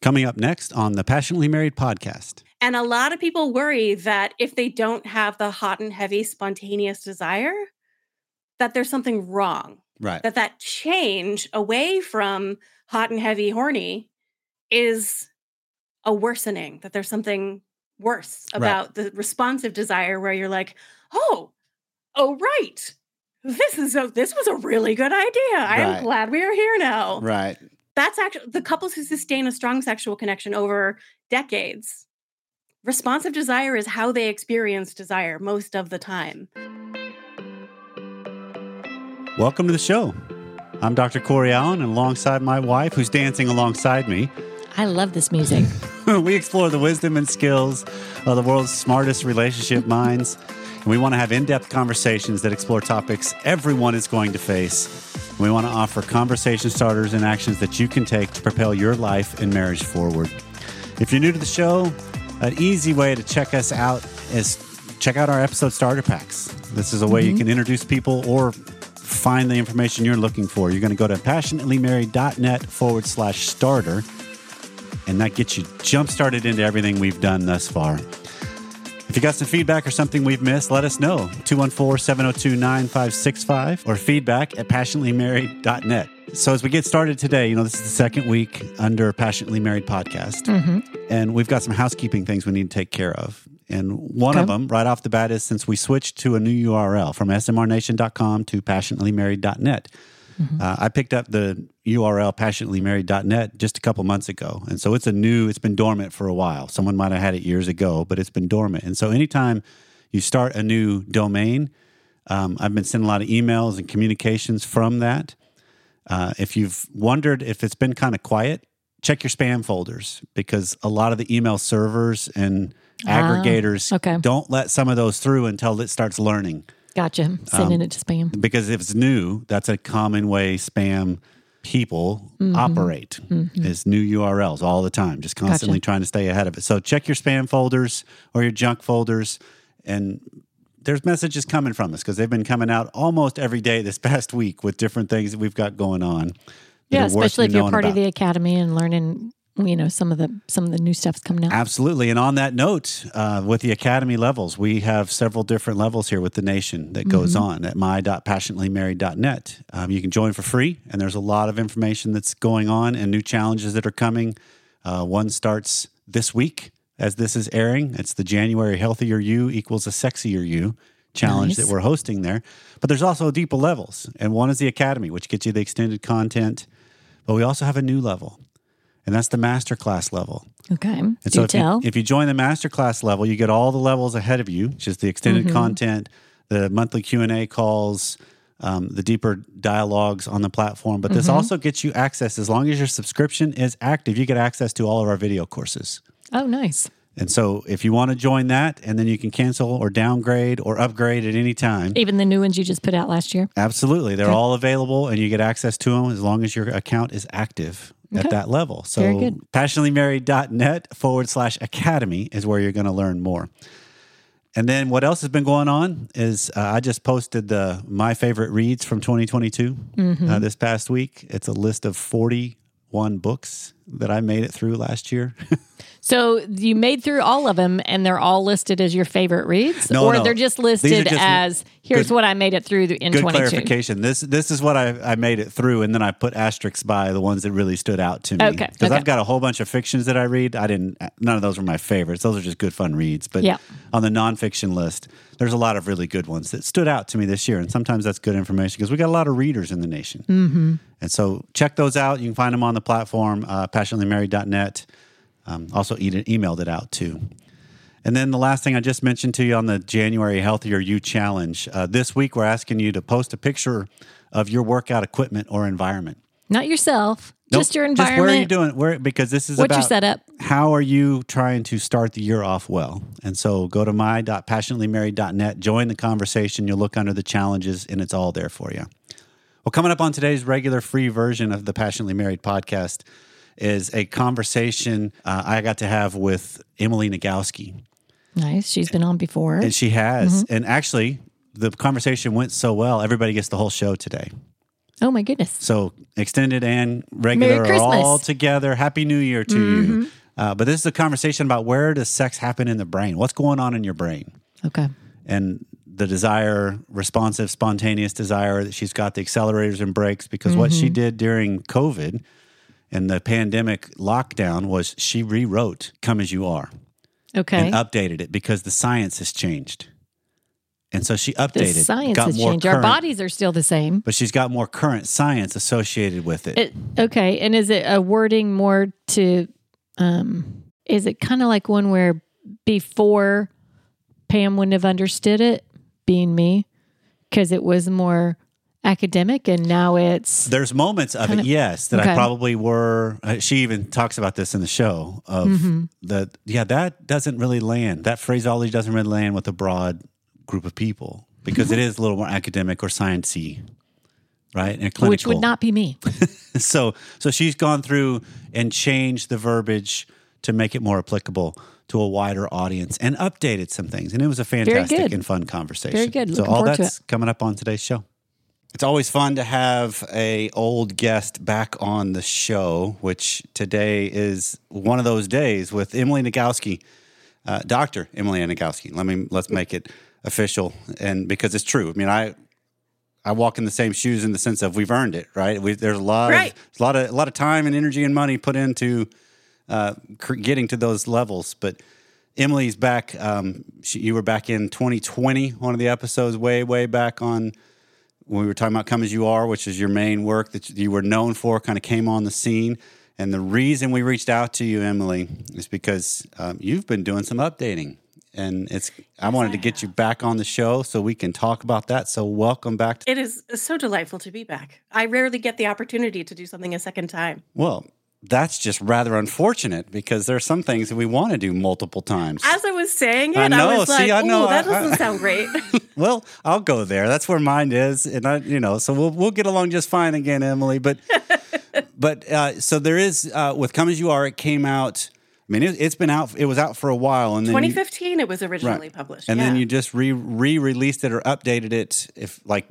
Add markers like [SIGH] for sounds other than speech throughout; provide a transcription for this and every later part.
Coming up next on the Passionately Married podcast. And a lot of people worry that if they don't have the hot and heavy spontaneous desire, that there's something wrong. Right. That that change away from hot and heavy horny is a worsening, that there's something worse about right. the responsive desire where you're like, "Oh, oh right. This is a this was a really good idea. I am glad we are here now." Right that's actually the couples who sustain a strong sexual connection over decades. Responsive desire is how they experience desire most of the time. Welcome to the show. I'm Dr. Corey Allen, and alongside my wife, who's dancing alongside me. I love this music. [LAUGHS] we explore the wisdom and skills of the world's smartest relationship [LAUGHS] minds. We want to have in depth conversations that explore topics everyone is going to face we want to offer conversation starters and actions that you can take to propel your life and marriage forward. If you're new to the show, an easy way to check us out is check out our episode starter packs. This is a way mm-hmm. you can introduce people or find the information you're looking for. You're going to go to passionatelymarried.net forward slash starter, and that gets you jump started into everything we've done thus far. If you got some feedback or something we've missed, let us know. 214 702 9565 or feedback at passionatelymarried.net. So, as we get started today, you know, this is the second week under Passionately Married podcast. Mm-hmm. And we've got some housekeeping things we need to take care of. And one okay. of them, right off the bat, is since we switched to a new URL from smrnation.com to passionatelymarried.net. Mm-hmm. Uh, I picked up the URL passionatelymarried.net just a couple months ago. And so it's a new, it's been dormant for a while. Someone might have had it years ago, but it's been dormant. And so anytime you start a new domain, um, I've been sending a lot of emails and communications from that. Uh, if you've wondered if it's been kind of quiet, check your spam folders because a lot of the email servers and ah, aggregators okay. don't let some of those through until it starts learning. Gotcha. Sending um, it to spam. Because if it's new, that's a common way spam people mm-hmm. operate mm-hmm. is new URLs all the time, just constantly gotcha. trying to stay ahead of it. So check your spam folders or your junk folders and there's messages coming from us because they've been coming out almost every day this [LAUGHS] past week with different things that we've got going on. Yeah, especially if you're part about. of the academy and learning you know some of the some of the new stuff's coming out. Absolutely. And on that note uh, with the academy levels we have several different levels here with the nation that goes mm-hmm. on at my.passionatelymarried.net um, you can join for free and there's a lot of information that's going on and new challenges that are coming. Uh, one starts this week as this is airing. It's the january healthier you equals a sexier you challenge nice. that we're hosting there. But there's also deeper levels and one is the academy which gets you the extended content. But we also have a new level and that's the masterclass level. Okay. And so if you, if you, join the masterclass level, you get all the levels ahead of you, which is the extended mm-hmm. content, the monthly Q and A calls, um, the deeper dialogues on the platform. But this mm-hmm. also gets you access as long as your subscription is active. You get access to all of our video courses. Oh, nice. And so if you want to join that, and then you can cancel or downgrade or upgrade at any time. Even the new ones you just put out last year? Absolutely. They're okay. all available and you get access to them as long as your account is active okay. at that level. So passionatelymarried.net forward slash academy is where you're going to learn more. And then what else has been going on is uh, I just posted the my favorite reads from 2022 mm-hmm. uh, this past week. It's a list of 41 books that I made it through last year. [LAUGHS] So you made through all of them, and they're all listed as your favorite reads, no, or no. they're just listed just as here's good, what I made it through in good 22. clarification. This this is what I, I made it through, and then I put asterisks by the ones that really stood out to me. Okay, because okay. I've got a whole bunch of fictions that I read. I didn't. None of those were my favorites. Those are just good fun reads. But yeah. on the nonfiction list, there's a lot of really good ones that stood out to me this year, and sometimes that's good information because we got a lot of readers in the nation. Mm-hmm. And so check those out. You can find them on the platform uh, passionatelymarried.net. Um, also e- emailed it out too. And then the last thing I just mentioned to you on the January Healthier You Challenge. Uh, this week, we're asking you to post a picture of your workout equipment or environment. Not yourself, nope, just your environment. Just where are you doing? Where because this is what's about your setup. How are you trying to start the year off well? And so go to my.passionatelymarried.net, join the conversation. You'll look under the challenges, and it's all there for you. Well, coming up on today's regular free version of the Passionately Married podcast is a conversation uh, I got to have with Emily Nagoski. Nice. She's been on before. And she has. Mm-hmm. And actually, the conversation went so well, everybody gets the whole show today. Oh my goodness! So extended and regular are all together. Happy New Year to mm-hmm. you. Uh, but this is a conversation about where does sex happen in the brain? What's going on in your brain? Okay. And the desire, responsive, spontaneous desire that she's got the accelerators and brakes because mm-hmm. what she mm-hmm. did during COVID and the pandemic lockdown was she rewrote Come As You Are. Okay. And updated it because the science has changed. And so she updated. The science has changed. Current, Our bodies are still the same, but she's got more current science associated with it. it okay, and is it a wording more to? Um, is it kind of like one where before Pam wouldn't have understood it, being me, because it was more academic, and now it's there's moments of it, of, yes, that okay. I probably were. Uh, she even talks about this in the show of mm-hmm. that. Yeah, that doesn't really land. That phraseology doesn't really land with a broad group of people because it is a little more academic or sciencey, right? And clinical. Which would not be me. [LAUGHS] so, so she's gone through and changed the verbiage to make it more applicable to a wider audience and updated some things. And it was a fantastic and fun conversation. Very good. Looking so all that's coming up on today's show. It's always fun to have a old guest back on the show, which today is one of those days with Emily Nagoski, uh, Dr. Emily Nagoski. Let me let's make it official, and because it's true. I mean, I I walk in the same shoes in the sense of we've earned it, right? We, there's a lot right. of a lot of a lot of time and energy and money put into uh, getting to those levels, but. Emily's back. Um, she, you were back in 2020, one of the episodes way, way back on when we were talking about Come As You Are, which is your main work that you were known for, kind of came on the scene. And the reason we reached out to you, Emily, is because um, you've been doing some updating and it's I wanted to get you back on the show so we can talk about that. So welcome back. To- it is so delightful to be back. I rarely get the opportunity to do something a second time. Well, that's just rather unfortunate because there are some things that we want to do multiple times. As I was saying it, I, know, I was see, like, I know, that doesn't I, sound great. [LAUGHS] well, I'll go there. That's where mine is, and I, you know, so we'll we'll get along just fine again, Emily. But [LAUGHS] but uh, so there is uh, with "Come as You Are." It came out I mean, it, has been out. It was out for a while, and 2015 you, it was originally right. published, and yeah. then you just re re released it or updated it, if like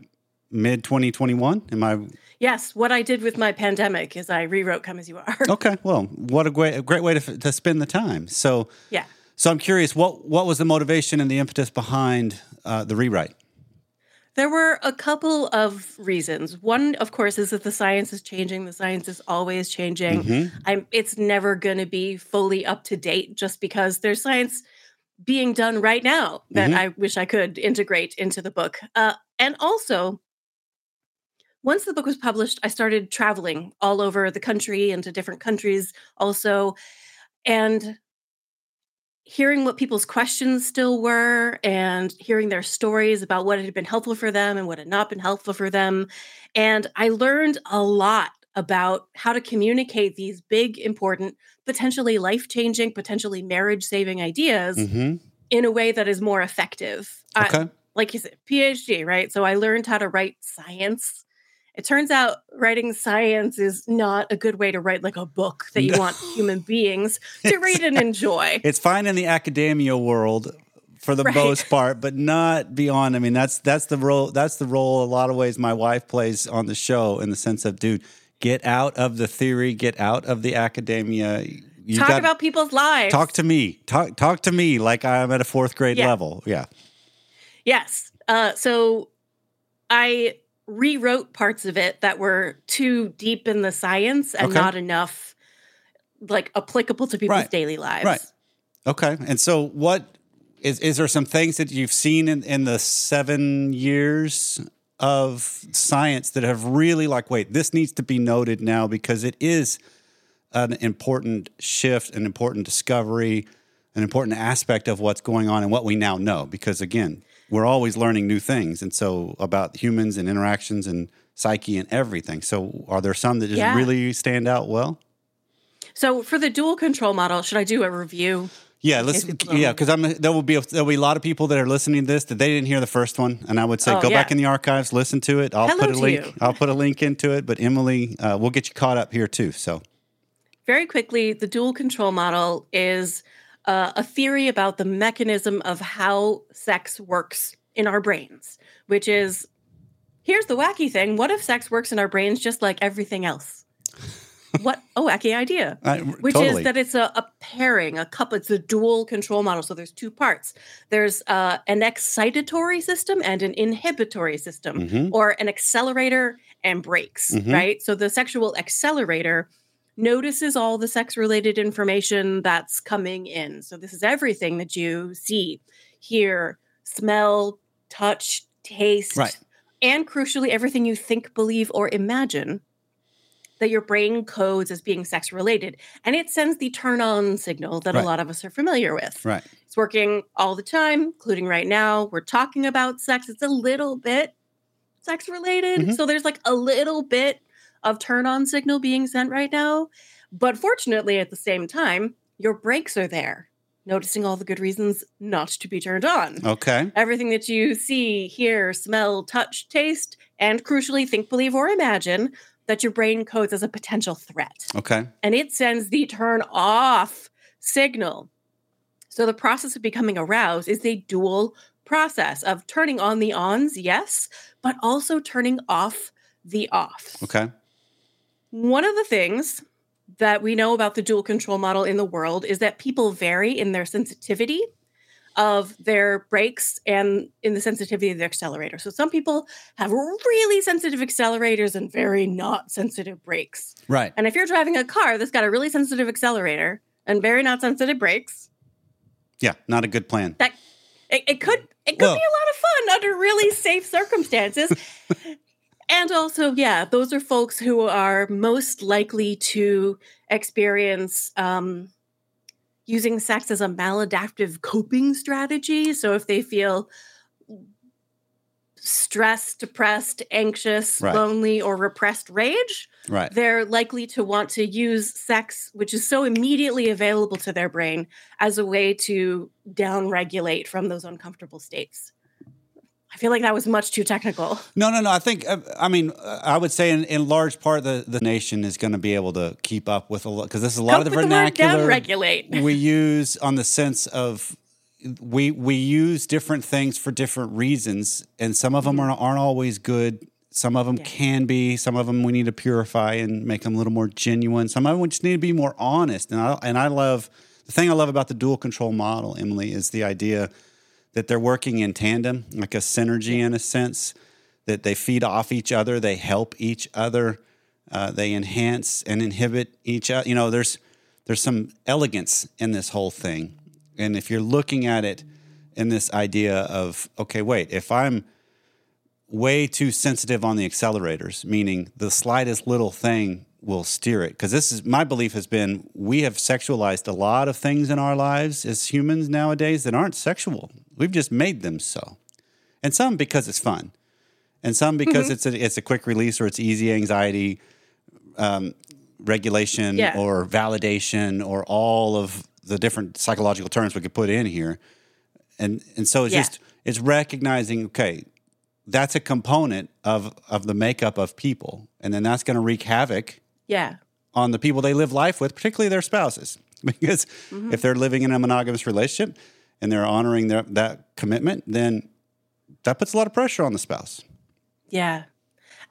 mid 2021. Am I? Yes. What I did with my pandemic is I rewrote "Come as You Are." [LAUGHS] okay. Well, what a great a great way to to spend the time. So yeah. So I'm curious, what what was the motivation and the impetus behind uh, the rewrite? There were a couple of reasons. One, of course, is that the science is changing. The science is always changing. Mm-hmm. it's never going to be fully up to date just because there's science being done right now that mm-hmm. I wish I could integrate into the book. Uh, and also, once the book was published, I started traveling all over the country and to different countries also. And hearing what people's questions still were and hearing their stories about what had been helpful for them and what had not been helpful for them. And I learned a lot about how to communicate these big, important, potentially life changing, potentially marriage saving ideas mm-hmm. in a way that is more effective. Okay. I, like you said, PhD, right? So I learned how to write science it turns out writing science is not a good way to write like a book that you want human [LAUGHS] beings to read and enjoy. It's fine in the academia world for the right. most part, but not beyond. I mean, that's that's the role that's the role a lot of ways my wife plays on the show in the sense of, dude, get out of the theory, get out of the academia. You talk got, about people's lives. Talk to me. Talk talk to me like I'm at a fourth grade yeah. level. Yeah. Yes. Uh, so I rewrote parts of it that were too deep in the science and okay. not enough like applicable to people's right. daily lives. Right. Okay. And so what is is there some things that you've seen in, in the seven years of science that have really like, wait, this needs to be noted now because it is an important shift, an important discovery, an important aspect of what's going on and what we now know. Because again, we're always learning new things and so about humans and interactions and psyche and everything so are there some that just yeah. really stand out well so for the dual control model should i do a review yeah, let's. Yeah, because I'm. There will be a, there will be a lot of people that are listening to this that they didn't hear the first one, and I would say oh, go yeah. back in the archives, listen to it. I'll Hello put a link. You. I'll put a link into it. But Emily, uh, we'll get you caught up here too. So, very quickly, the dual control model is uh, a theory about the mechanism of how sex works in our brains, which is here's the wacky thing what if sex works in our brains just like everything else? [LAUGHS] what a wacky idea. I- Which totally. is that it's a, a pairing, a couple, it's a dual control model. So there's two parts. There's uh, an excitatory system and an inhibitory system, Mhm. or an accelerator and brakes, Mhm. right? So the sexual accelerator notices all the sex related information that's coming in. So this is everything that you see, hear, smell, touch, taste, Right. and crucially, everything you think, believe, or imagine that your brain codes as being sex related. And it sends the turn on signal that Right. a lot of us are familiar with. Right. It's working all the time, including right now. We're talking about sex. It's a little bit sex related. Mhm. So there's like a little bit of turn on signal being sent right now. But fortunately, at the same time, your brakes are there, noticing all the good reasons not to be turned on. Okay. Everything that you see, hear, smell, touch, taste, and crucially think, believe, or imagine that your brain codes as a potential threat Okay. and it sends the turn off signal. So the process of becoming aroused is a dual process of turning on the ons, yes, but also turning off the offs. Okay. One of the things that we know about the dual control model in the world is that people vary in their sensitivity of their brakes and in the sensitivity of the accelerator. So some people have really sensitive accelerators and very not sensitive brakes. Right. And if you're driving a car that's got a really sensitive accelerator and very not sensitive brakes, Yeah. Not a good plan. that it, it could it could Well- be a lot of fun under really safe circumstances. [LAUGHS] and also, yeah, those are folks who are most likely to experience um, using sex as a maladaptive coping strategy. So if they feel stressed, depressed, anxious, Right. lonely, or repressed rage, Right. they're likely to want to use sex, which is so immediately available to their brain, as a way to downregulate from those uncomfortable states. I feel like that was much too technical. No, no, no. I think, uh, I mean, uh, I would say in, in large part the, the nation is going to be able to keep up with a lot because this is a lot of the with word vernacular [LAUGHS] we use on the sense of we we use different things for different reasons, and some of them are, aren't always good. Some of them Yeah. can be. Some of them we need to purify and make them a little more genuine. Some of them we just need to be more honest. And I and I love the thing I love about the dual control model, Emily, is the idea that they're working in tandem, like a synergy in a sense, that they feed off each other, they help each other, uh, they enhance and inhibit each other. You know, there's there's some elegance in this whole thing, and if you're looking at it in this idea of okay, wait, if I'm way too sensitive on the accelerators, meaning the slightest little thing will steer it. Because this is my belief has been we have sexualized a lot of things in our lives as humans nowadays that aren't sexual. We've just made them so, and some because it's fun, and some because it's a it's a quick release or it's easy anxiety um, regulation Yeah. or validation or all of the different psychological terms we could put in here and and so it's Yeah. just it's recognizing okay that's a component of of the makeup of people and then that's going to wreak havoc Yeah. on the people they live life with particularly their spouses [LAUGHS] because Mm-hmm. if they're living in a monogamous relationship and they're honoring their, that commitment then that puts a lot of pressure on the spouse Yeah.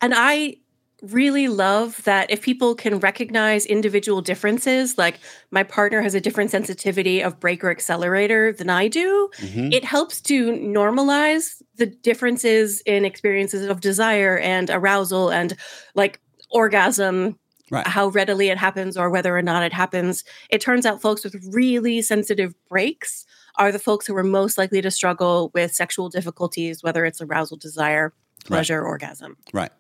And I really love that if people can recognize individual differences, like my partner has a different sensitivity of brake or accelerator than I do, Mhm. it helps to normalize the differences in experiences of desire and arousal and like orgasm. Right. How readily it happens or whether or not it happens. It turns out folks with really sensitive breaks are the folks who are most likely to struggle with sexual difficulties, whether it's arousal, desire, pleasure, orgasm. right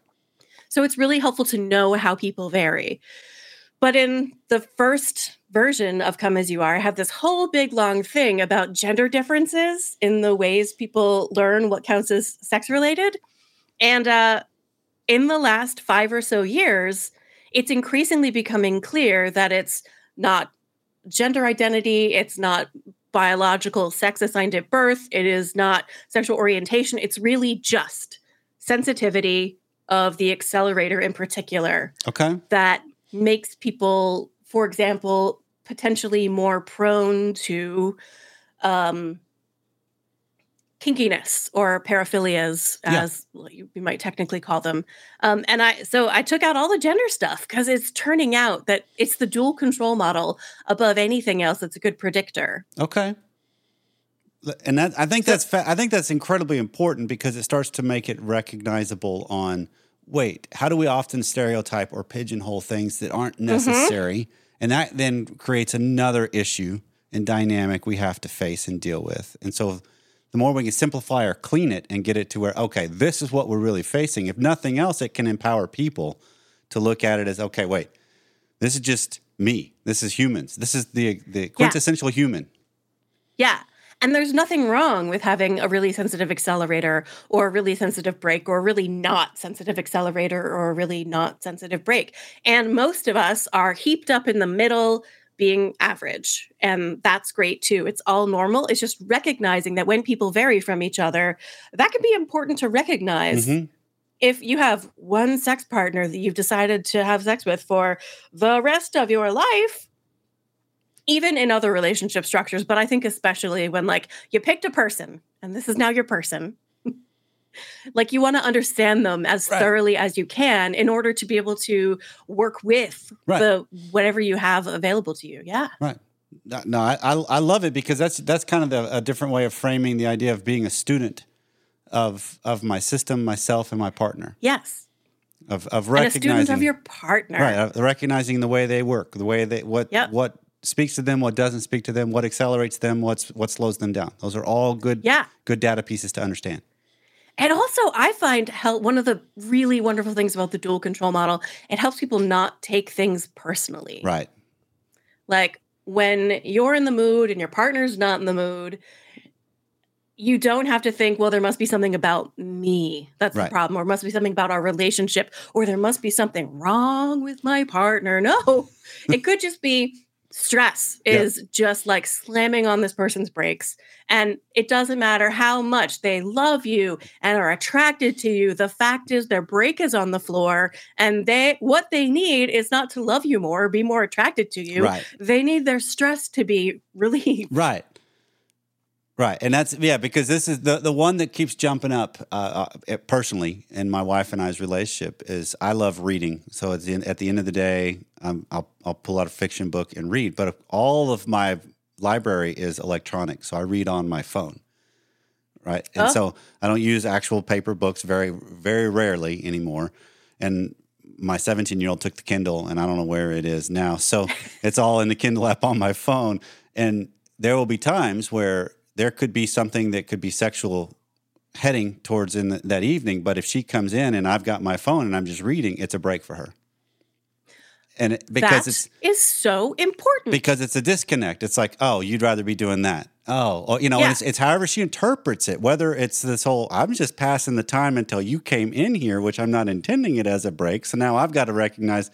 So it's really helpful to know how people vary. But in the first version of Come As You Are, I have this whole big long thing about gender differences in the ways people learn what counts as sex related. And uh, in the last five or so years, it's increasingly becoming clear that it's not gender identity, it's not biological sex assigned at birth, it is not sexual orientation, it's really just sensitivity of the accelerator in particular okay. that makes people, for example, potentially more prone to um, kinkiness or paraphilias, as you you might technically call them. Um, and I so I took out all the gender stuff because it's turning out that it's the dual control model above anything else that's a good predictor. Okay. And that I think So- that's fa- I think that's incredibly important because it starts to make it recognizable on wait, how do we often stereotype or pigeonhole things that aren't necessary? And that then creates another issue and dynamic we have to face and deal with. And so the more we can simplify or clean it and get it to where okay, this is what we're really facing. If nothing else, it can empower people to look at it as okay, wait, this is just me. This is humans. This is the the quintessential human. Yeah. And there's nothing wrong with having a really sensitive accelerator or a really sensitive brake or a really not sensitive accelerator or a really not sensitive brake. And most of us are heaped up in the middle, being average. And that's great too. It's all normal. It's just recognizing that when people vary from each other, that can be important to recognize. Mhm. If you have one sex partner that you've decided to have sex with for the rest of your life, even in other relationship structures, but I think especially when like you picked a person and this is now your person. Like you want to understand them as Right. thoroughly as you can in order to be able to work with Right. the whatever you have available to you. Yeah. Right. No, I, I love it because that's that's kind of the, a different way of framing the idea of being a student of of my system, myself, and my partner. Yes. Of of recognizing of your partner. right, of recognizing the way they work, the way they what Yep. what speaks to them, what doesn't speak to them, what accelerates them, what's what slows them down. Those are all good Yeah. good data pieces to understand. And also, I find help one of the really wonderful things about the dual control model, it helps people not take things personally. Right. Like when you're in the mood and your partner's not in the mood, you don't have to think, well, there must be something about me that's Right. the problem, or must be something about our relationship, or there must be something wrong with my partner. [LAUGHS] No, it could just be stress Yeah. is just like slamming on this person's brakes. And it doesn't matter how much they love you and are attracted to you. The fact is their brake is on the floor and they what they need is not to love you more or be more attracted to you. Right. They need their stress to be [LAUGHS] relieved. Right. Right. And that's, yeah, because this is the, the one that keeps jumping up uh, uh, personally in my wife and I's relationship is I love reading. So at the, end- at the end of the day, um, I'll, I'll pull out a fiction book and read. But all of my library is electronic. So I read on my phone. Right. And Oh. so I don't use actual paper books very, very rarely anymore. And my 17 year old took the Kindle and I don't know where it is now. So [LAUGHS] it's all in the Kindle app on my phone. And there will be times where there could be something that could be sexual heading towards in the, that evening. But if she comes in and I've got my phone and I'm just reading, it's a break for her. And it, because That it's is so important. because it's a disconnect. It's like, oh, you'd rather be doing that. Oh, or, you know, Yeah. and it's, it's however she interprets it. Whether it's this whole, I'm just passing the time until you came in here, which I'm not intending it as a break. So now I've got to recognize,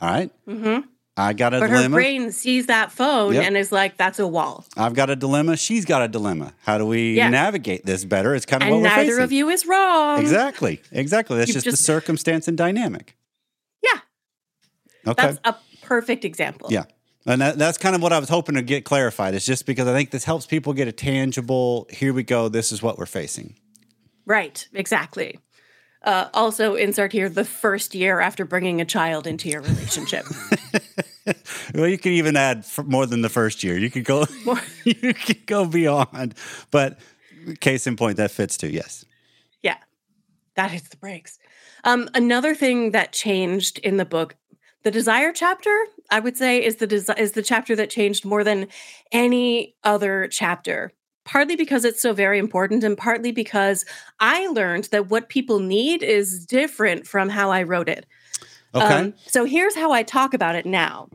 all right, Mhm. I got a But her brain sees that phone Yep. and is like, that's a wall. I've got a dilemma. She's got a dilemma. How do we navigate this better? It's kind of And what we're neither facing. of you is wrong. Exactly. Exactly. That's You've just, the circumstance and dynamic. Yeah. Okay. That's a perfect example. Yeah. And that, that's kind of what I was hoping to get clarified. It's just because I think this helps people get a tangible, here we go, this is what we're facing. Right. Exactly. Uh, also, insert here the first year after bringing a child into your relationship. [LAUGHS] [LAUGHS] Well, you could even add more than the first year. You could go, [LAUGHS] [LAUGHS] you could go beyond. But case in point, that fits too. Yes. Yeah, that hits the brakes. Um, another thing that changed in the book, the desire chapter, I would say, is the desi- is the chapter that changed more than any other chapter. Partly because it's so very important, and partly because I learned that what people need is different from how I wrote it. Okay. Um, so here's how I talk about it now.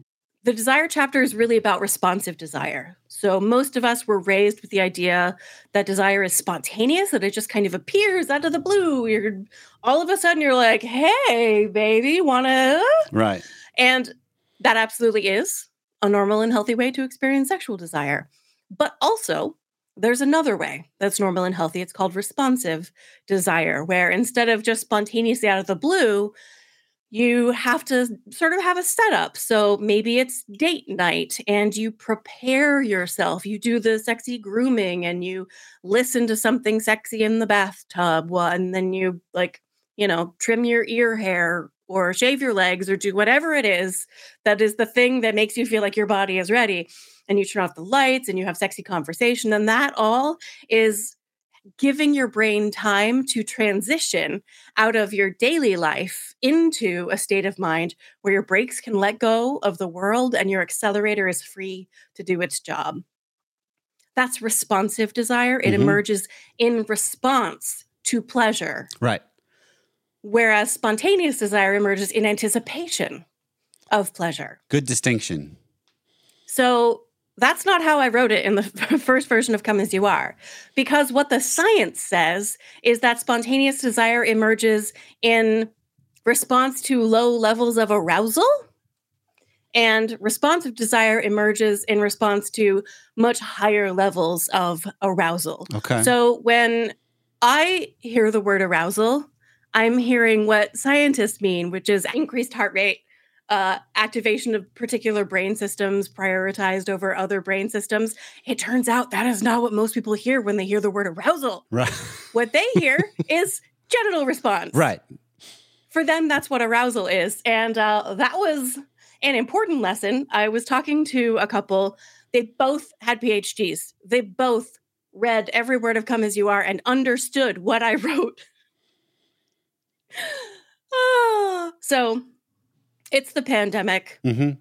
The desire chapter is really about responsive desire. So most of us were raised with the idea that desire is spontaneous, that it just kind of appears out of the blue. You're all of a sudden you're like, "Hey, baby, wanna?" right. And that absolutely is a normal and healthy way to experience sexual desire. But also, there's another way that's normal and healthy. It's called responsive desire, where instead of just spontaneously out of the blue, you have to sort of have a setup. So maybe it's date night and you prepare yourself. You do the sexy grooming and you listen to something sexy in the bathtub. Well, and then you like, you know, trim your ear hair or shave your legs or do whatever it is that is the thing that makes you feel like your body is ready. And you turn off the lights and you have sexy conversation. And that all is giving your brain time to transition out of your daily life into a state of mind where your brakes can let go of the world and your accelerator is free to do its job. That's responsive desire. It Mhm. emerges in response to pleasure, Right. whereas spontaneous desire emerges in anticipation of pleasure. Good distinction. So that's not how I wrote it in the [LAUGHS] first version of Come As You Are. Because what the science says is that spontaneous desire emerges in response to low levels of arousal, and responsive desire emerges in response to much higher levels of arousal. Okay. So when I hear the word arousal, I'm hearing what scientists mean, which is increased heart rate, uh, activation of particular brain systems prioritized over other brain systems. It turns out that is not what most people hear when they hear the word arousal. right. What they hear [LAUGHS] is genital response. Right. For them, that's what arousal is. And uh, that was an important lesson. I was talking to a couple, they both had PhDs. They both read every word of Come As You Are and understood what I [LAUGHS] wrote. [SIGHS] So it's the pandemic. hmm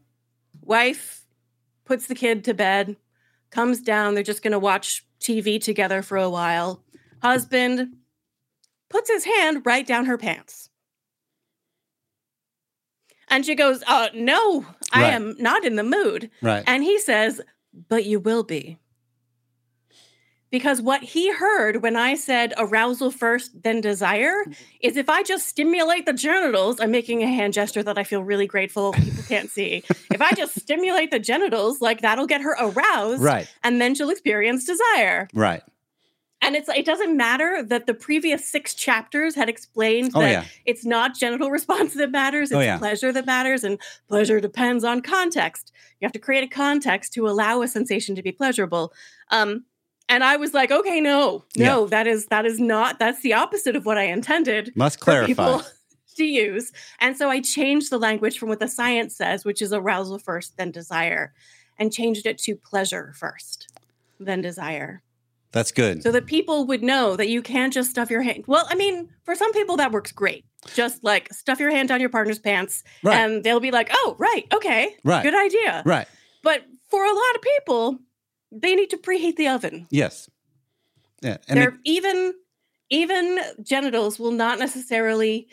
Wife puts the kid to bed, comes down. They're just going to watch TV together for a while. Husband puts his hand right down her pants. And she goes, uh, No, I Right. am not in the mood. Right. And he says, But you will be. Because what he heard when I said arousal first, then desire, is if I just stimulate the genitals, I'm making a hand gesture that I feel really grateful people can't see. If I just stimulate the genitals, like that'll get her aroused, right. and then she'll experience desire. Right. And it's it doesn't matter that the previous six chapters had explained Oh that yeah. it's not genital [LAUGHS] response that matters, it's Oh, yeah. pleasure that matters, and pleasure depends on context. You have to create a context to allow a sensation to be pleasurable. Um, and I was like, okay, no, no, that is that is not that's the opposite of what I intended Must clarify. [LAUGHS] to use. And so I changed the language from what the science says, which is arousal first, then desire, and changed it to pleasure first, then desire That's good. so that people would know that you can't just stuff your hand. Well, I mean, for some people that works great. Just like stuff your hand down your partner's pants, right. and they'll be like, "Oh, right, okay, Right. good idea." right. But for a lot of people, they need to preheat the oven. Yes. Yeah. And They're it- even even genitals will not necessarily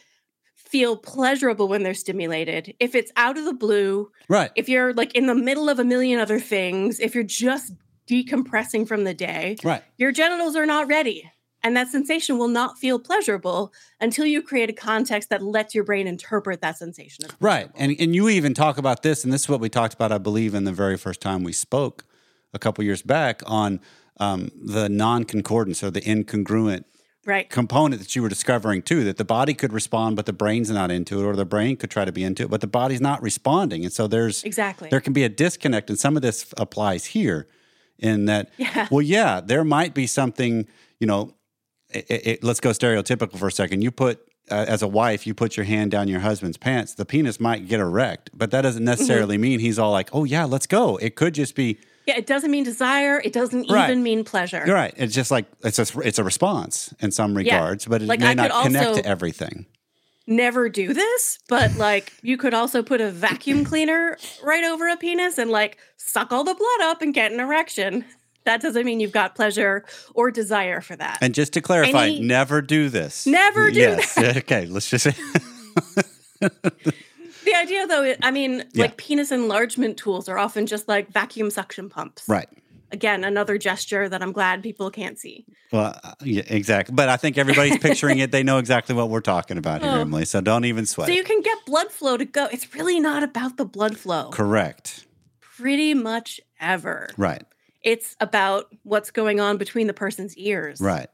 feel pleasurable when they're stimulated if it's out of the blue right. if you're like in the middle of a million other things if you're just decompressing from the day Right. your genitals are not ready. And that sensation will not feel pleasurable until you create a context that lets your brain interpret that sensation. as Right. And and you even talk about this, and this is what we talked about, I believe, in the very first time we spoke a couple years back on um, the non-concordance or the incongruent right. component that you were discovering too, that the body could respond, but the brain's not into it, or the brain could try to be into it, but the body's not responding. And so there's Exactly. there can be a disconnect, and some of this applies here in that. Yeah. [LAUGHS] Well, yeah, there might be something. You know, it, it, let's go stereotypical for a second. You put uh, as a wife, you put your hand down your husband's pants. The penis might get erect, but that doesn't necessarily mean he's all like, "Oh yeah, let's go." It could just be Yeah, it doesn't mean desire. It doesn't Right. even mean pleasure. you're right. It's just like it's a it's a response in some regards, but it Like, may I not connect to everything. Never do this, but like you could also put a vacuum [CLEARS THROAT] cleaner right over a penis and like suck all the blood up and get an erection. That doesn't mean you've got pleasure or desire for that. And just to clarify, Any- never do this. Never do yes. [LAUGHS] Okay, let's just say [LAUGHS] [LAUGHS] the idea though, I mean, Yeah. like penis enlargement tools are often just like vacuum suction pumps. right. again another gesture that i'm glad people can't see Well, uh, yeah, exactly. But I think everybody's picturing it. [LAUGHS] They know exactly what we're talking about here, Oh. Emily. So don't even sweat. so you can get blood flow to go it's really not about the blood flow Correct. pretty much ever Right. it's about what's going on between the person's ears Right.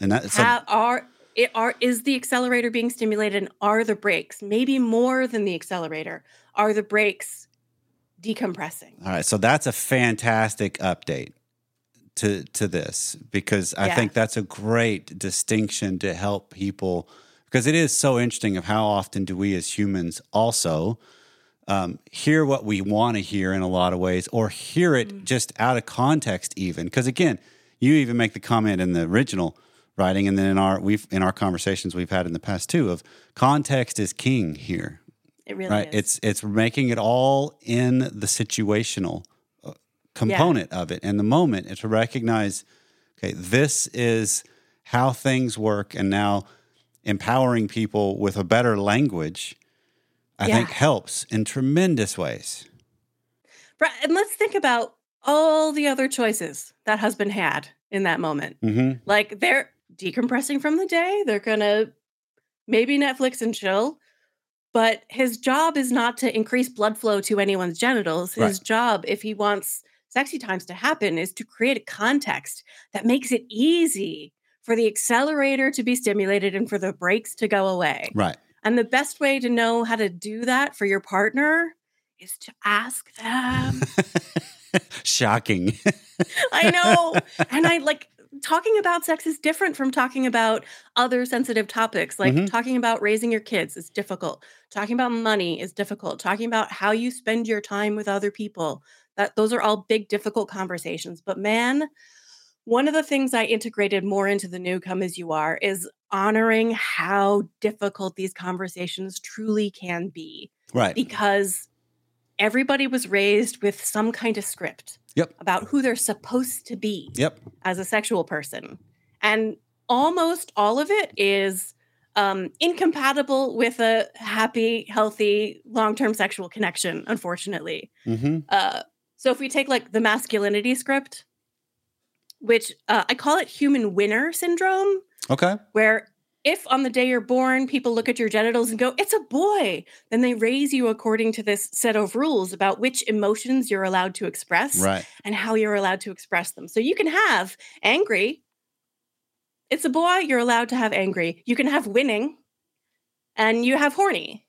And that so How are it are is the accelerator being stimulated and are the brakes maybe more than the accelerator are the brakes decompressing All right, so that's a fantastic update to to this because I Yeah. think that's a great distinction to help people because it is so interesting of how often do we as humans also um, hear what we want to hear in a lot of ways or hear it Mm. just out of context even because again you even make the comment in the original writing and then in our we've in our conversations we've had in the past too of context is king here. It really right? is. It's it's making it all in the situational uh, component of it. And the moment and to recognize okay this is how things work and now empowering people with a better language i Yeah. think helps in tremendous ways. Right, and let's think about all the other choices that husband had in that moment. Hmm like they're decompressing from the day. They're gonna maybe netflix and chill. But his job is not to increase blood flow to anyone's genitals. His Right. job if he wants sexy times to happen is to create a context that makes it easy for the accelerator to be stimulated and for the brakes to go away. Right. And the best way to know how to do that for your partner is to ask them. [LAUGHS] Shocking. [LAUGHS] I know. and I like talking about sex is different from talking about other sensitive topics. Like Mhm. talking about raising your kids is difficult. Talking about money is difficult. Talking about how you spend your time with other people. That those are all big difficult conversations. But man, one of the things I integrated more into the new come as you are is honoring how difficult these conversations truly can be right because everybody was raised with some kind of script Yep. about who they're supposed to be yep as a sexual person. And almost all of it is um, incompatible with a happy, healthy, long term sexual connection, unfortunately. hmm Uh, so if we take like the masculinity script, which uh, I call it human winner syndrome, okay where if on the day you're born, people look at your genitals and go, it's a boy, then they raise you according to this set of rules about which emotions you're allowed to express right and how you're allowed to express them. So you can have angry. It's a boy, you're allowed to have angry. You can have winning and you have horny.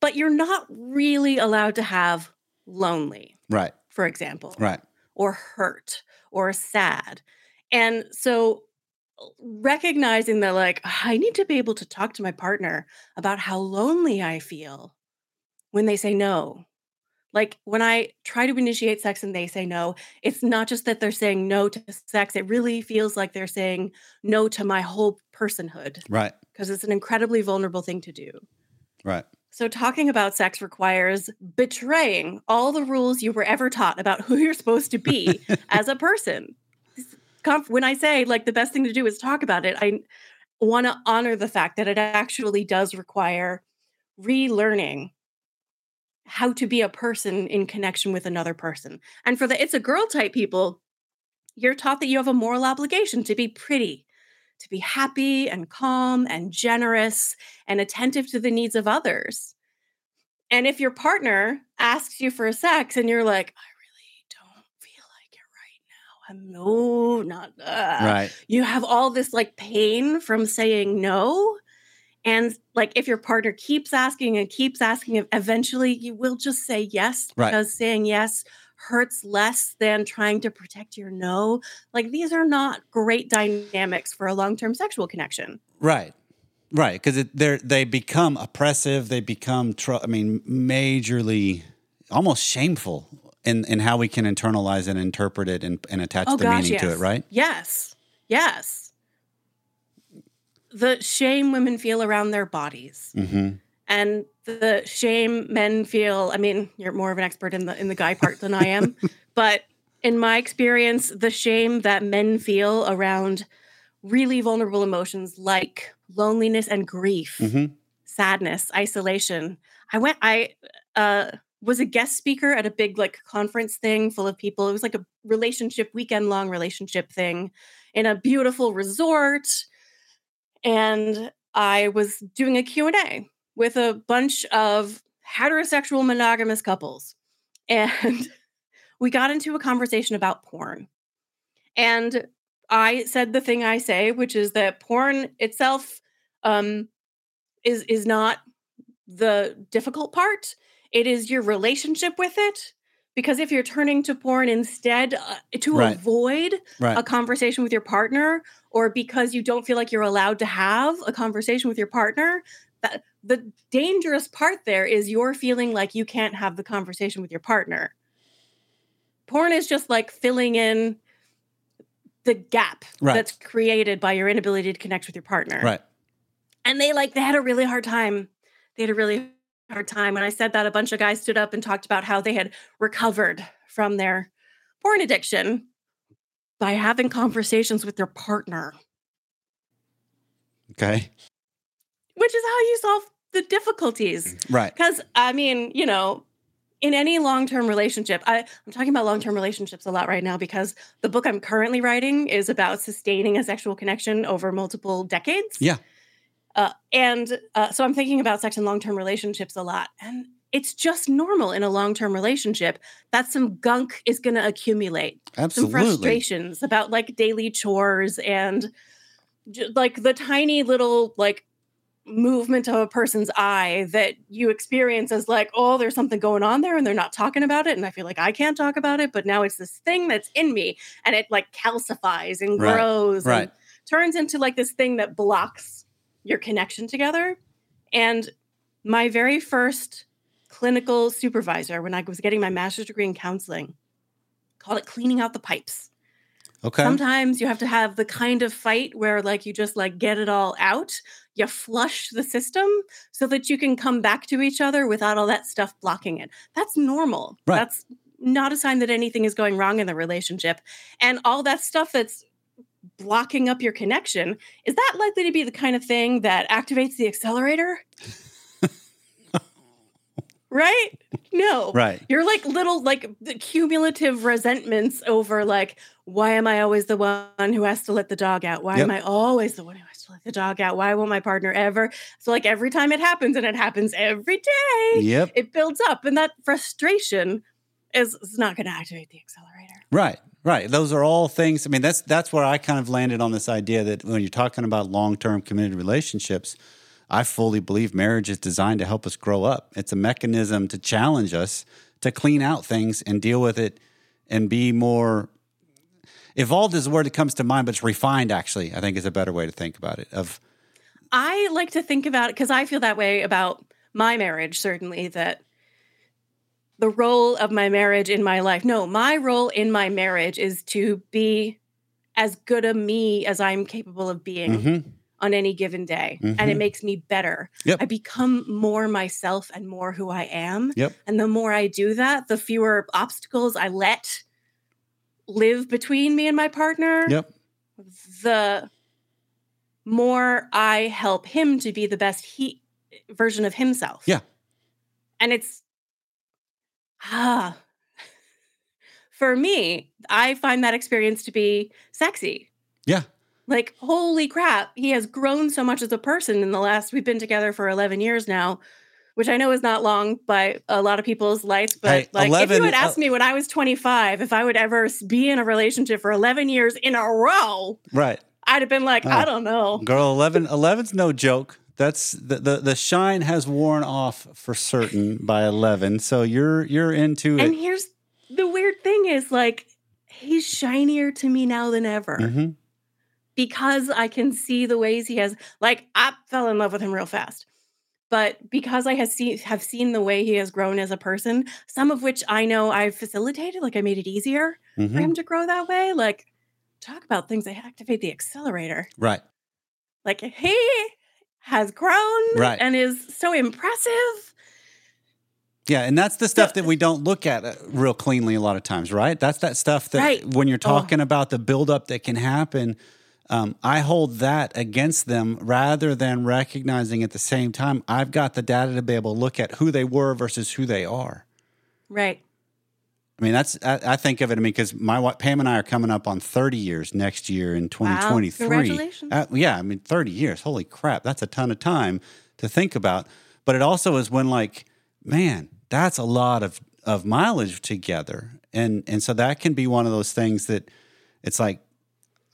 But you're not really allowed to have lonely, right for example right or hurt or sad. And so recognizing that, like, I need to be able to talk to my partner about how lonely I feel when they say no. Like when I try to initiate sex and they say no, it's not just that they're saying no to sex. It really feels like they're saying no to my whole personhood right because it's an incredibly vulnerable thing to do. right So, talking about sex requires betraying all the rules you were ever taught about who you're supposed to be [LAUGHS] as a person. Conf- When I say like the best thing to do is talk about it, I want to honor the fact that it actually does require relearning how to be a person in connection with another person. And for the it's a girl type people, you're taught that you have a moral obligation to be pretty, to be happy and calm and generous and attentive to the needs of others. And if your partner asks you for sex and you're like, I really don't feel like it right now. I'm no, not uh, right you have all this like pain from saying no. And like if your partner keeps asking and keeps asking, eventually you will just say yes Right. because saying yes hurts less than trying to protect your no. Like these are not great dynamics for a long term sexual connection. Right. Right, because they they become oppressive. They become, tr- I mean, majorly, almost shameful in, in how we can internalize and interpret it and, and attach the meaning to it. Right. Yes. Yes. The shame women feel around their bodies. Mm-hmm. and the shame men feel i mean you're more of an expert in the in the guy part than i am [LAUGHS] but in my experience the shame that men feel around really vulnerable emotions like loneliness and grief Mm-hmm. sadness isolation i went i uh was a guest speaker at a big like conference thing full of people it was like a relationship weekend long relationship thing in a beautiful resort and i was doing a q&a with a bunch of heterosexual monogamous couples. And [LAUGHS] we got into a conversation about porn. And I said the thing I say, which is that porn itself um, is is not the difficult part. It is your relationship with it. Because if you're turning to porn instead uh, to Right. avoid Right. a conversation with your partner, or because you don't feel like you're allowed to have a conversation with your partner, that the dangerous part there is you're feeling like you can't have the conversation with your partner. Porn is just like filling in the gap Right. that's created by your inability to connect with your partner Right. and they like they had a really hard time they had a really hard time when i said that a bunch of guys stood up and talked about how they had recovered from their porn addiction by having conversations with their partner Okay. which is how you solve the difficulties mm, Right. because i mean you know in any long-term relationship I, i'm talking about long-term relationships a lot right now because the book i'm currently writing is about sustaining a sexual connection over multiple decades Yeah. Uh, and uh, so i'm thinking about sex and long-term relationships a lot and it's just normal in a long-term relationship that some gunk is going to accumulate. Some frustrations about like daily chores and j- like the tiny little like movement of a person's eye that you experience as like oh there's something going on there and they're not talking about it and i feel like i can't talk about it but now it's this thing that's in me and it like calcifies and grows right. and turns into like this thing that blocks your connection together and my very first clinical supervisor when i was getting my master's degree in counseling called it cleaning out the pipes Okay. Sometimes you have to have the kind of fight where like you just like get it all out. You flush the system so that you can come back to each other without all that stuff blocking it. That's normal. Right. That's not a sign that anything is going wrong in the relationship. And all that stuff that's blocking up your connection, is that likely to be the kind of thing that activates the accelerator? [LAUGHS] right? No. Right. You're like little like the cumulative resentments over like why am I always the one who has to let the dog out? Why am I always the one who has to let the dog out? Why won't my partner ever? So like every time it happens and it happens every day, Yep. it builds up and that frustration is, is not going to activate the accelerator. Right. Right. Those are all things. I mean, that's that's where I kind of landed on this idea that when you're talking about long-term committed relationships, I fully believe marriage is designed to help us grow up. It's a mechanism to challenge us to clean out things and deal with it and be more evolved is the word that comes to mind, but it's refined actually, I think is a better way to think about it. Of I like to think about it because I feel that way about my marriage, certainly, that the role of my marriage in my life. No, my role in my marriage is to be as good a me as I'm capable of being Mhm. on any given day. And it Mhm. makes me better. Yep. I become more myself and more who I am. Yep. And the more I do that, the fewer obstacles I let live between me and my partner Yep. the more I help him to be the best he version of himself. Yeah. And it's ah for me, I find that experience to be sexy. Yeah. Like, holy crap, he has grown so much as a person in the last we've been together for 11 years now. Which I know is not long by a lot of people's lights, but Hey, like if you had uh, asked me when I was 25 if I would ever be in a relationship for 11 years in a row, Right. I'd have been like, Oh. I don't know. Girl, 11 11's no joke. That's the, the the shine has worn off for certain by 11. So you're you're into And it. here's the weird thing is like he's shinier to me now than ever Mhm. because I can see the ways he has like I fell in love with him real fast. But because I has seen have seen the way he has grown as a person, some of which I know I've facilitated, like I made it easier for Mhm. him to grow that way. Like talk about things i activate the accelerator. Right. Like he has grown Right. and is so impressive. Yeah, and that's the stuff that we don't look at uh, real cleanly a lot of times, right? That's that stuff that Right. when you're Oh. talking about the buildup that can happen, um, I hold that against them rather than recognizing at the same time I've got the data to be able to look at who they were versus who they are. Right. I mean, that's I, I think of it. I mean, because my wife Pam and I are coming up on 30 years next year in 2023. Congratulations. Uh, yeah, I mean, 30 years. Holy crap, that's a ton of time to think about. But it also is when like, man, that's a lot of of mileage together, and and so that can be one of those things that it's like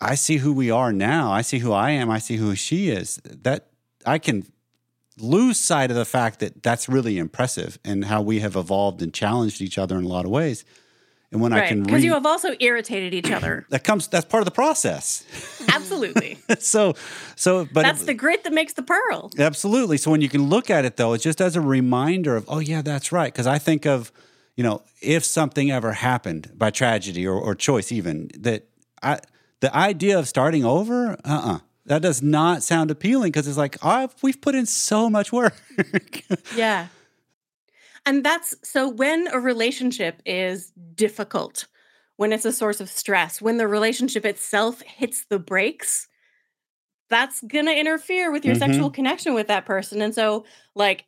I see who we are now. I see who I am. I see who she is. That I can lose sight of the fact that that's really impressive and how we have evolved and challenged each other in a lot of ways. And when I can Because read, you have also irritated each other. [CLEARS THROAT] that comes that's part of the process. [LAUGHS] Absolutely. so so but That's the grit that makes the pearl. Absolutely. So when you can look at it though, it's just as a reminder of, oh yeah, that's right. Because I think of, you know, if something ever happened by tragedy or, or choice, even that I, the idea of starting over, uh, uh that does not sound appealing because it's like we've put in so much work. [LAUGHS] Yeah. And that's so when a relationship is difficult, when it's a source of stress, when the relationship itself hits the brakes, that's going to interfere with your Mhm. sexual connection with that person. And so, like,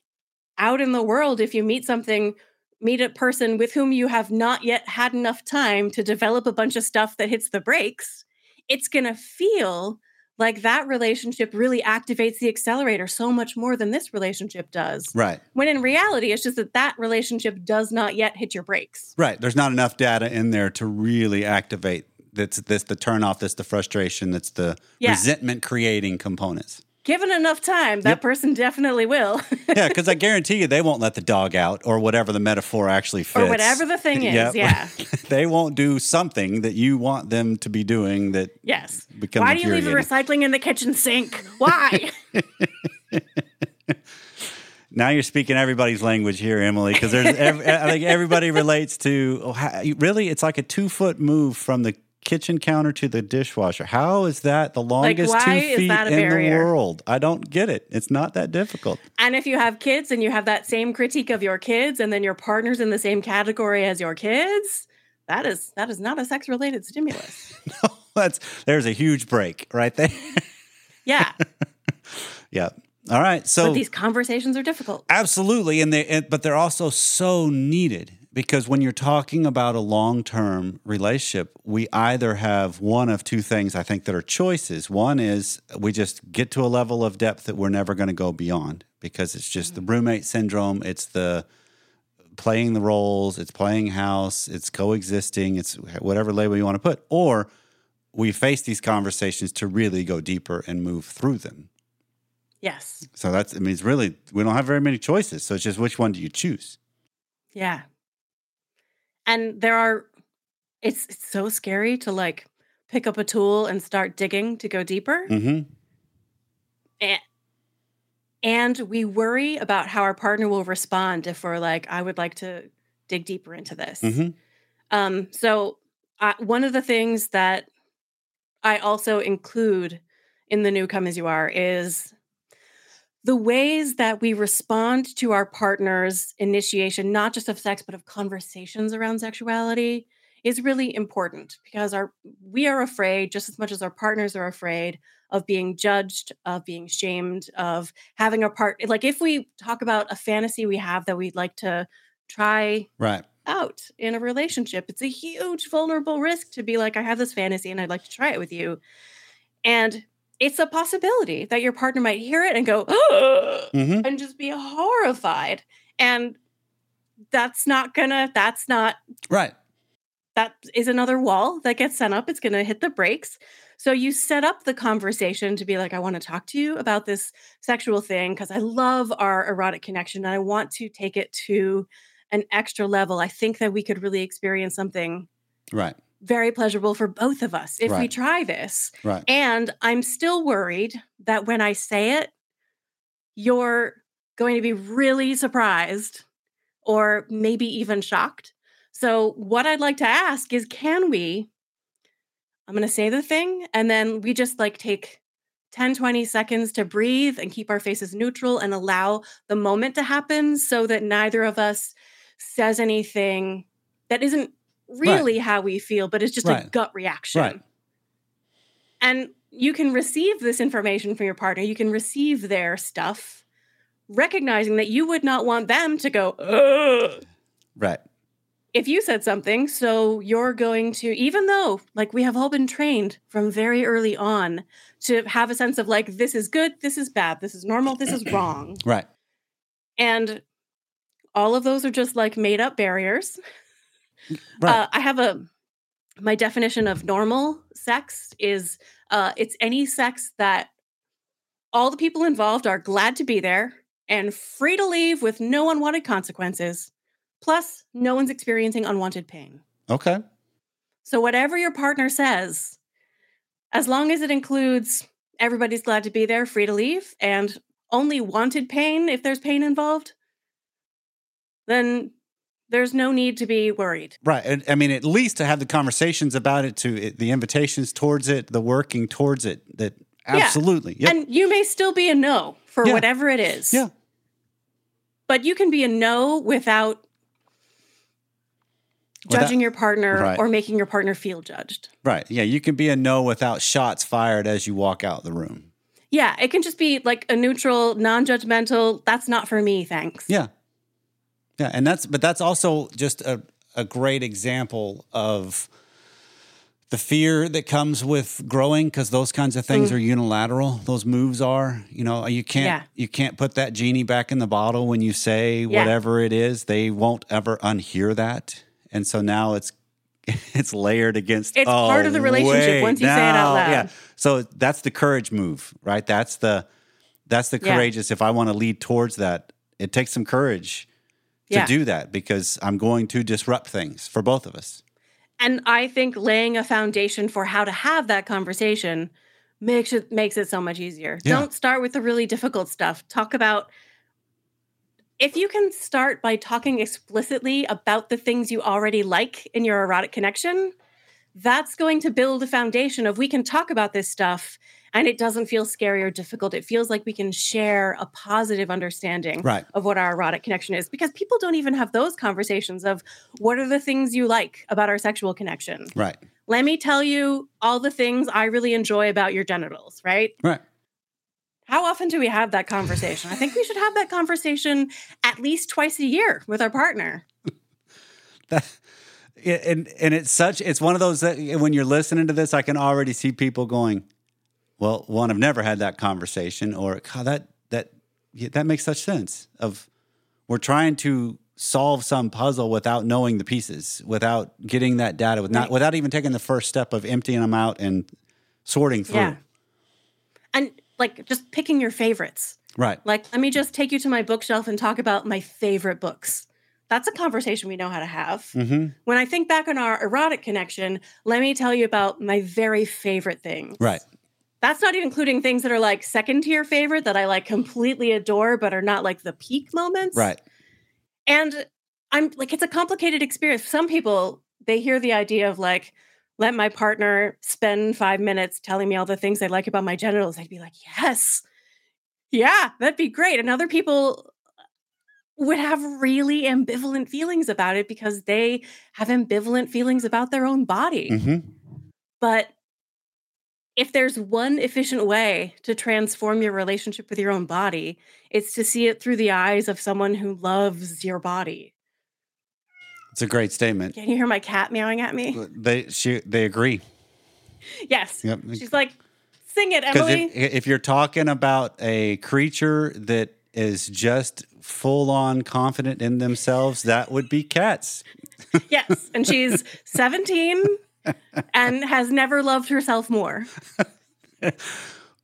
out in the world, if you meet something, meet a person with whom you have not yet had enough time to develop a bunch of stuff that hits the brakes, it's going to feel like that relationship really activates the accelerator so much more than this relationship does. right. When in reality, it's just that that relationship does not yet hit your brakes. Right. There's not enough data in there to really activate that's this the turn off, that's the frustration, that's the Yeah. resentment creating components. Given enough time, that Yep. person definitely will. [LAUGHS] yeah, because I guarantee you they won't let the dog out or whatever the metaphor actually fits. or whatever the thing is. Yep. Yeah. [LAUGHS] they won't do something that you want them to be doing that Yes. Why do you leave the recycling in the kitchen sink? Why? [LAUGHS] Now you're speaking everybody's language here, Emily, because there's ev- I think everybody relates to oh, how, really it's like a two foot move from the kitchen counter to the dishwasher. How is that the longest why two feet in the world? I don't get it. It's not that difficult. and if you have kids and you have that same critique of your kids and then your partner's in the same category as your kids, that is that is not a sex related stimulus. [LAUGHS] no, That's there's a huge brake right there. Yeah. [LAUGHS] yeah. All right. So but these conversations are difficult. Absolutely, and they and, but they're also so needed because when you're talking about a long-term relationship, we either have one of two things I think that are choices. One is we just get to a level of depth that we're never going to go beyond because it's just the mm-hmm. roommate syndrome, it's the playing the roles, it's playing house, it's coexisting, it's whatever label you want to put, or we face these conversations to really go deeper and move through them. Yes. So that's, I mean, it's really, we don't have very many choices. So it's just which one do you choose? Yeah. And there are it's it's so scary to like pick up a tool and start digging to go deeper. Mm-hmm. And, and we worry about how our partner will respond if we're like, I would like to dig deeper into this. Mm-hmm. Um, so uh, one of the things that I also include in the new Come As You Are is the ways that we respond to our partner's initiation, not just of sex, but of conversations around sexuality, is really important because our we are afraid just as much as our partners are afraid of being judged, of being shamed, of having a part like if we talk about a fantasy we have that we'd like to try Right. out in a relationship. It's a huge vulnerable risk to be like, I have this fantasy and I'd like to try it with you. And it's a possibility that your partner might hear it and go, [GASPS] Mm-hmm. and just be horrified. And that's not gonna, that's not, Right. that is another wall that gets sent up. It's gonna hit the brakes. So you set up the conversation to be like, I want to talk to you about this sexual thing because I love our erotic connection and I want to take it to an extra level. I think that we could really experience something Right. Very pleasurable for both of us if we try this. Right. And I'm still worried that when I say it, you're going to be really surprised or maybe even shocked. So, what I'd like to ask is can we? I'm going to say the thing and then we just like take 10, 20 seconds to breathe and keep our faces neutral and allow the moment to happen so that neither of us says anything that isn't really how we feel, but it's just a gut reaction. Right. And you can receive this information from your partner, you can receive their stuff, recognizing that you would not want them to go, Ugh, Right. if you said something. So you're going to, even though like we have all been trained from very early on to have a sense of like, this is good, this is bad, this is normal, this is wrong. [CLEARS THROAT] Right. And all of those are just like made up barriers. Right. Uh, I have a my definition of normal sex is uh, it's any sex that all the people involved are glad to be there and free to leave with no unwanted consequences. Plus, no one's experiencing unwanted pain. Okay. So, whatever your partner says, as long as it includes everybody's glad to be there, free to leave, and only wanted pain if there's pain involved, then there's no need to be worried. Right. And, I mean, at least to have the conversations about it, to it, the invitations towards it, the working towards it. That absolutely. Yeah. Yep. And you may still be a no for Yeah. whatever it is. Yeah. But you can be a no without Without- judging your partner Right. or making your partner feel judged. Right. Yeah. You can be a no without shots fired as you walk out the room. Yeah, it can just be like a neutral, non-judgmental, that's not for me, thanks. Yeah. Yeah. And that's, but that's also just a, a great example of the fear that comes with growing because those kinds of things mm. are unilateral. Those moves are, you know, you can't, Yeah. you can't put that genie back in the bottle when you say Yeah. whatever it is. They won't ever unhear that. And so now it's, [LAUGHS] it's layered against. It's part of the oh, relationship wait, once you say it out loud. Yeah. So that's the courage move, right? That's the, that's the Yeah. courageous. If I want to lead towards that, it takes some courage to do that because I'm going to disrupt things for both of us. And I think laying a foundation for how to have that conversation makes it makes it so much easier. Yeah. Don't start with the really difficult stuff. Talk about if you can start by talking explicitly about the things you already like in your erotic connection, that's going to build a foundation of we can talk about this stuff and it doesn't feel scary or difficult. It feels like we can share a positive understanding Right. of what our erotic connection is because people don't even have those conversations of what are the things you like about our sexual connection. Right. Let me tell you all the things I really enjoy about your genitals, right? Right. How often do we have that conversation? I think we should have that conversation at least twice a year with our partner. [LAUGHS] That, and and it's such it's one of those that when you're listening to this, I can already see people going, "Well, one, I've never had that conversation," or "God, that that yeah, that makes such sense." Of we're trying to solve some puzzle without knowing the pieces, without getting that data, with not Right. without even taking the first step of emptying them out and sorting through. Yeah. And like just picking your favorites. Right. Like, let me just take you to my bookshelf and talk about my favorite books. That's a conversation we know how to have. hmm When I think back on our erotic connection, let me tell you about my very favorite things. Right. That's not even including things that are like second tier favorite that I like completely adore, but are not like the peak moments. Right. And I'm like, it's a complicated experience. Some people, they hear the idea of like, let my partner spend five minutes telling me all the things they like about my genitals. I'd be like, yes, yeah, that'd be great. And other people would have really ambivalent feelings about it because they have ambivalent feelings about their own body. hmm But if there's one efficient way to transform your relationship with your own body, it's to see it through the eyes of someone who loves your body. It's a great statement. Can you hear my cat meowing at me? They she they agree. Yes. Yep. She's like, sing it, Emily. if, if you're talking about a creature that is just full on confident in themselves, that would be cats. yes. And she's 17 [LAUGHS] and has never loved herself more.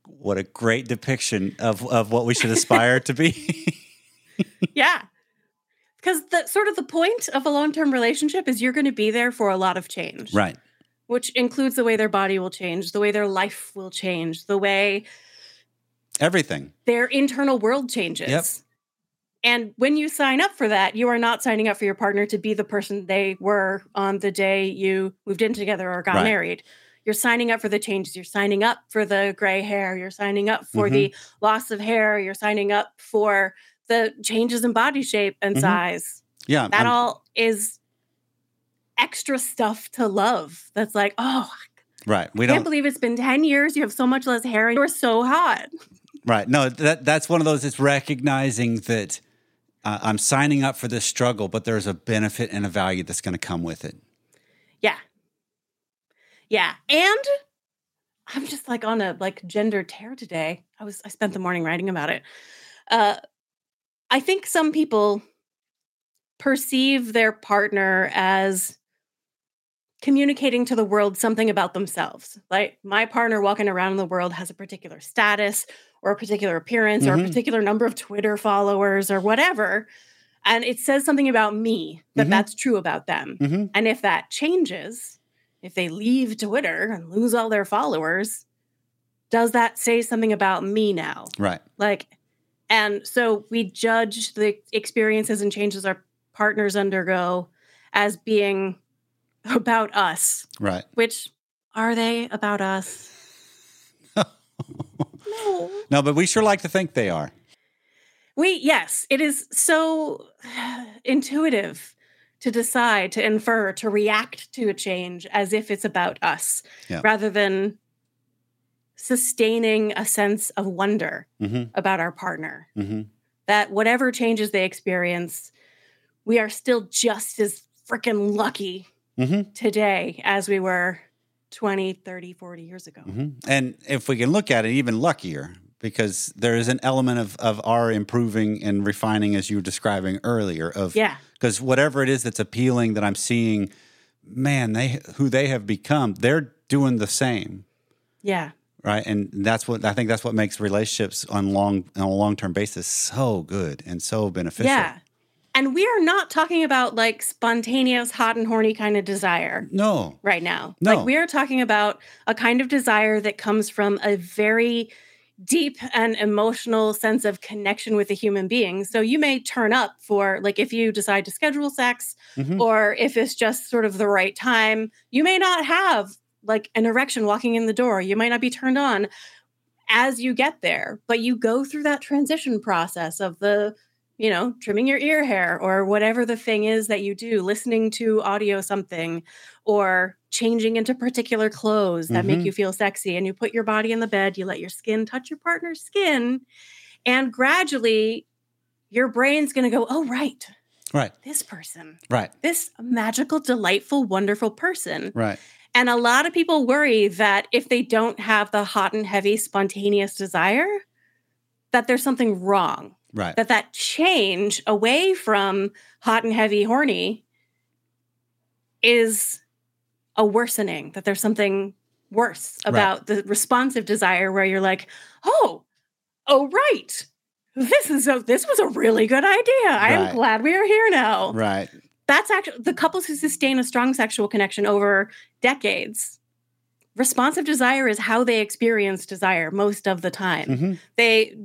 What a great depiction of, of what we should aspire to be. [LAUGHS] Yeah. Because the sort of the point of a long-term relationship is you're going to be there for a lot of change. right. Which includes the way their body will change, the way their life will change, the way Everything. their internal world changes. Yep. And when you sign up for that, you are not signing up for your partner to be the person they were on the day you moved in together or got Right. married. You're signing up for the changes. You're signing up for the gray hair. You're signing up for the Mm-hmm. loss of hair. You're signing up for the changes in body shape and Mhm. size. Yeah. That I'm- all is extra stuff to love. That's like, oh, right. We I can't believe it's been 10 years. You have so much less hair and you're so hot. Right. No, that that's one of those. It's recognizing that uh, I'm signing up for this struggle, but there's a benefit and a value that's going to come with it. Yeah. Yeah. And I'm just like on a like gender tear today. I was I spent the morning writing about it. Uh I think some people perceive their partner as communicating to the world something about themselves. Like my partner walking around in the world has a particular status or a particular appearance or a Mhm. particular number of Twitter followers or whatever. And it says something about me that Mhm. that's true about them. hmm And if that changes, if they leave Twitter and lose all their followers, does that say something about me now? Right. Like, and so we judge the experiences and changes our partners undergo as being about us, Right. which are they about us? no. [LAUGHS] No, but we sure like to think they are. We, yes, it is so [SIGHS] intuitive to decide, to infer, to react to a change as if it's about us Yeah. rather than sustaining a sense of wonder hmm about our partner. hmm That whatever changes they experience, we are still just as freaking lucky hmm today as we were 20, 30, 40 years ago. hmm And if we can look at it, even luckier, because there is an element of, of our improving and refining, as you were describing earlier, of Yeah. because whatever it is that's appealing that I'm seeing, man, they who they have become, they're doing the same, Yeah. right? And that's what I think that's what makes relationships on long on a long term basis so good and so beneficial. Yeah. And we are not talking about like spontaneous, hot and horny kind of desire No. right now. No. Like we are talking about a kind of desire that comes from a very deep and emotional sense of connection with a human being. So you may turn up for like if you decide to schedule sex Mhm. or if it's just sort of the right time, you may not have like an erection walking in the door. You might not be turned on as you get there, but you go through that transition process of the, you know, trimming your ear hair or whatever the thing is that you do, listening to audio something or changing into particular clothes that make Mhm. you feel sexy and you put your body in the bed, you let your skin touch your partner's skin and gradually your brain's going to go, "Oh right, Right. this person, Right. this magical, delightful, wonderful person. Right. And a lot of people worry that if they don't have the hot and heavy, spontaneous desire, that there's something wrong. Right. That that change away from hot and heavy, horny is a worsening. That there's something worse Right. about the responsive desire, where you're like, oh, oh, right. This is a this was a really good idea. I am Right. glad we are here now Right. that's actually the couples who sustain a strong sexual connection over decades. Responsive desire is how they experience desire most of the time. hmm They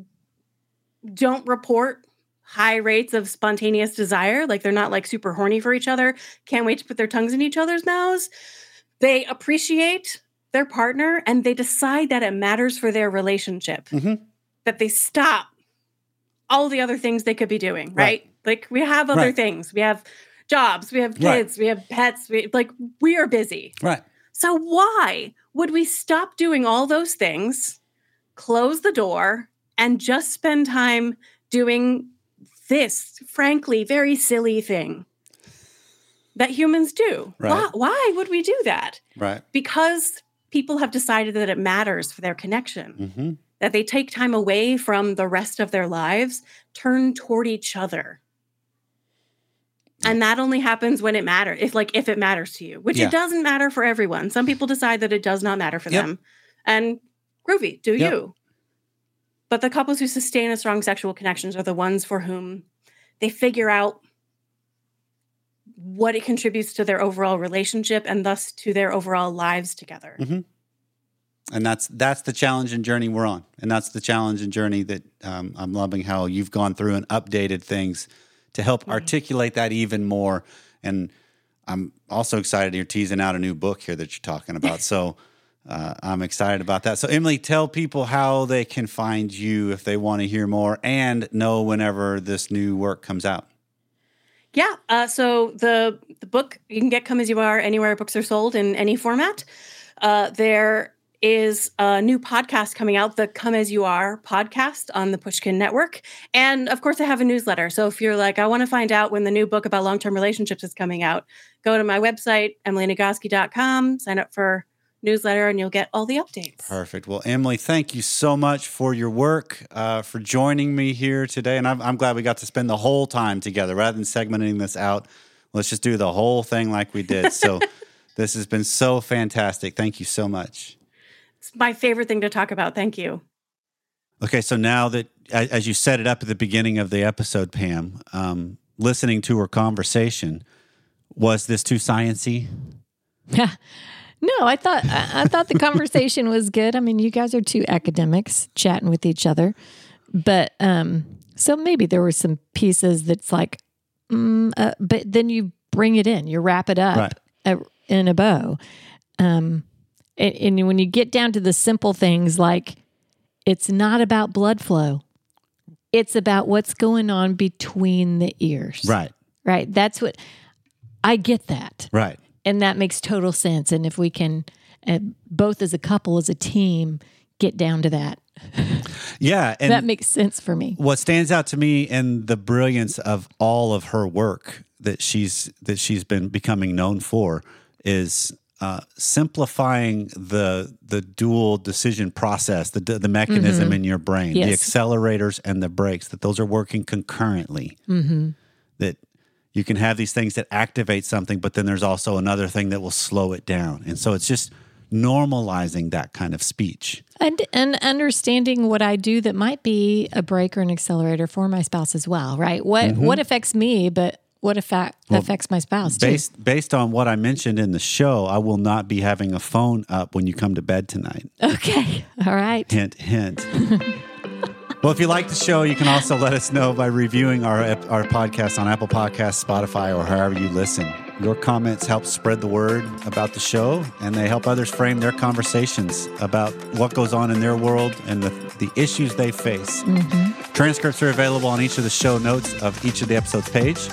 don't report high rates of spontaneous desire, like they're not like super horny for each other, can't wait to put their tongues in each other's mouths. They appreciate their partner and they decide that it matters for their relationship, hmm that they stop all the other things they could be doing, Right. right? Like we have other Right. things. We have jobs, we have Right. kids, we have pets, we like we are busy. Right. So why would we stop doing all those things, close the door, and just spend time doing this, frankly, very silly thing that humans do? Right. Why, why would we do that? Right. Because people have decided that it matters for their connection hmm that they take time away from the rest of their lives, turn toward each other. And that only happens when it matters, if like if it matters to you, which Yeah. it doesn't matter for everyone. Some people decide that it does not matter for Yep. them. And groovy, do Yep. you? But the couples who sustain a strong sexual connections are the ones for whom they figure out what it contributes to their overall relationship and thus to their overall lives together. Mhm. and that's that's the challenge and journey we're on and that's the challenge and journey that um, i'm loving how you've gone through and updated things to help Mm-hmm. articulate that even more and i'm also excited you're teasing out a new book here that you're talking about [LAUGHS] so uh, i'm excited about that so emily tell people how they can find you if they want to hear more and know whenever this new work comes out Yeah. Uh, so the the book you can get "Come as You Are" anywhere books are sold in any format. Uh, there is a new podcast coming out, the "Come as You Are" podcast on the Pushkin Network, and of course, I have a newsletter. So if you're like, I want to find out when the new book about long term relationships is coming out, go to my website emilynagoski.com, sign up for newsletter, and you'll get all the updates. Perfect. Well, Emily, thank you so much for your work, uh, for joining me here today. And I'm, I'm glad we got to spend the whole time together rather than segmenting this out. Let's just do the whole thing like we did. So [LAUGHS] This has been so fantastic. Thank you so much. It's my favorite thing to talk about. Thank you. Okay, so now that as you set it up at the beginning of the episode, Pam, um, listening to her conversation, was this too sciency? [LAUGHS] No, I thought I, I thought the conversation was good. I mean, you guys are two academics chatting with each other, but um, so maybe there were some pieces that's like, mm, uh, but then you bring it in, you wrap it up Right. in a bow, um, and, and when you get down to the simple things like, it's not about blood flow, it's about what's going on between the ears, Right, Right. That's what I get that right. And that makes total sense. And if we can, uh, both as a couple, as a team, get down to that, [LAUGHS] Yeah, and that makes sense for me. what stands out to me in the brilliance of all of her work that she's that she's been becoming known for is uh, simplifying the the dual decision process, the the mechanism in your brain, the accelerators and the brakes. That those are working concurrently. That you can have these things that activate something, but then there's also another thing that will slow it down, and so it's just normalizing that kind of speech. And and understanding what I do that might be a brake or an accelerator for my spouse as well, right? What mm-hmm. what affects me, but what affect affects my spouse too. Based based on what I mentioned in the show, I will not be having a phone up when you come to bed tonight. Okay, [LAUGHS] all right. Hint, hint. [LAUGHS] well, if you like the show, you can also let us know by reviewing our our podcast on Apple Podcasts, Spotify, or however you listen. Your comments help spread the word about the show, and they help others frame their conversations about what goes on in their world and the, the issues they face. Mm-hmm. Transcripts are available on each of the show notes of each of the episodes page.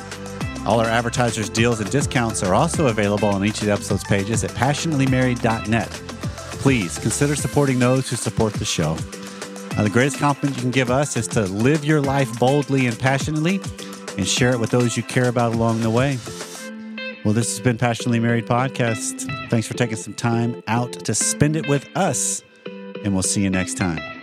All our advertisers' deals and discounts are also available on each of the episodes pages at passionatelymarried.net. Please consider supporting those who support the show. Uh, the greatest compliment you can give us is to live your life boldly and passionately and share it with those you care about along the way. Well, this has been Passionately Married Podcast. Thanks for taking some time out to spend it with us, and we'll see you next time.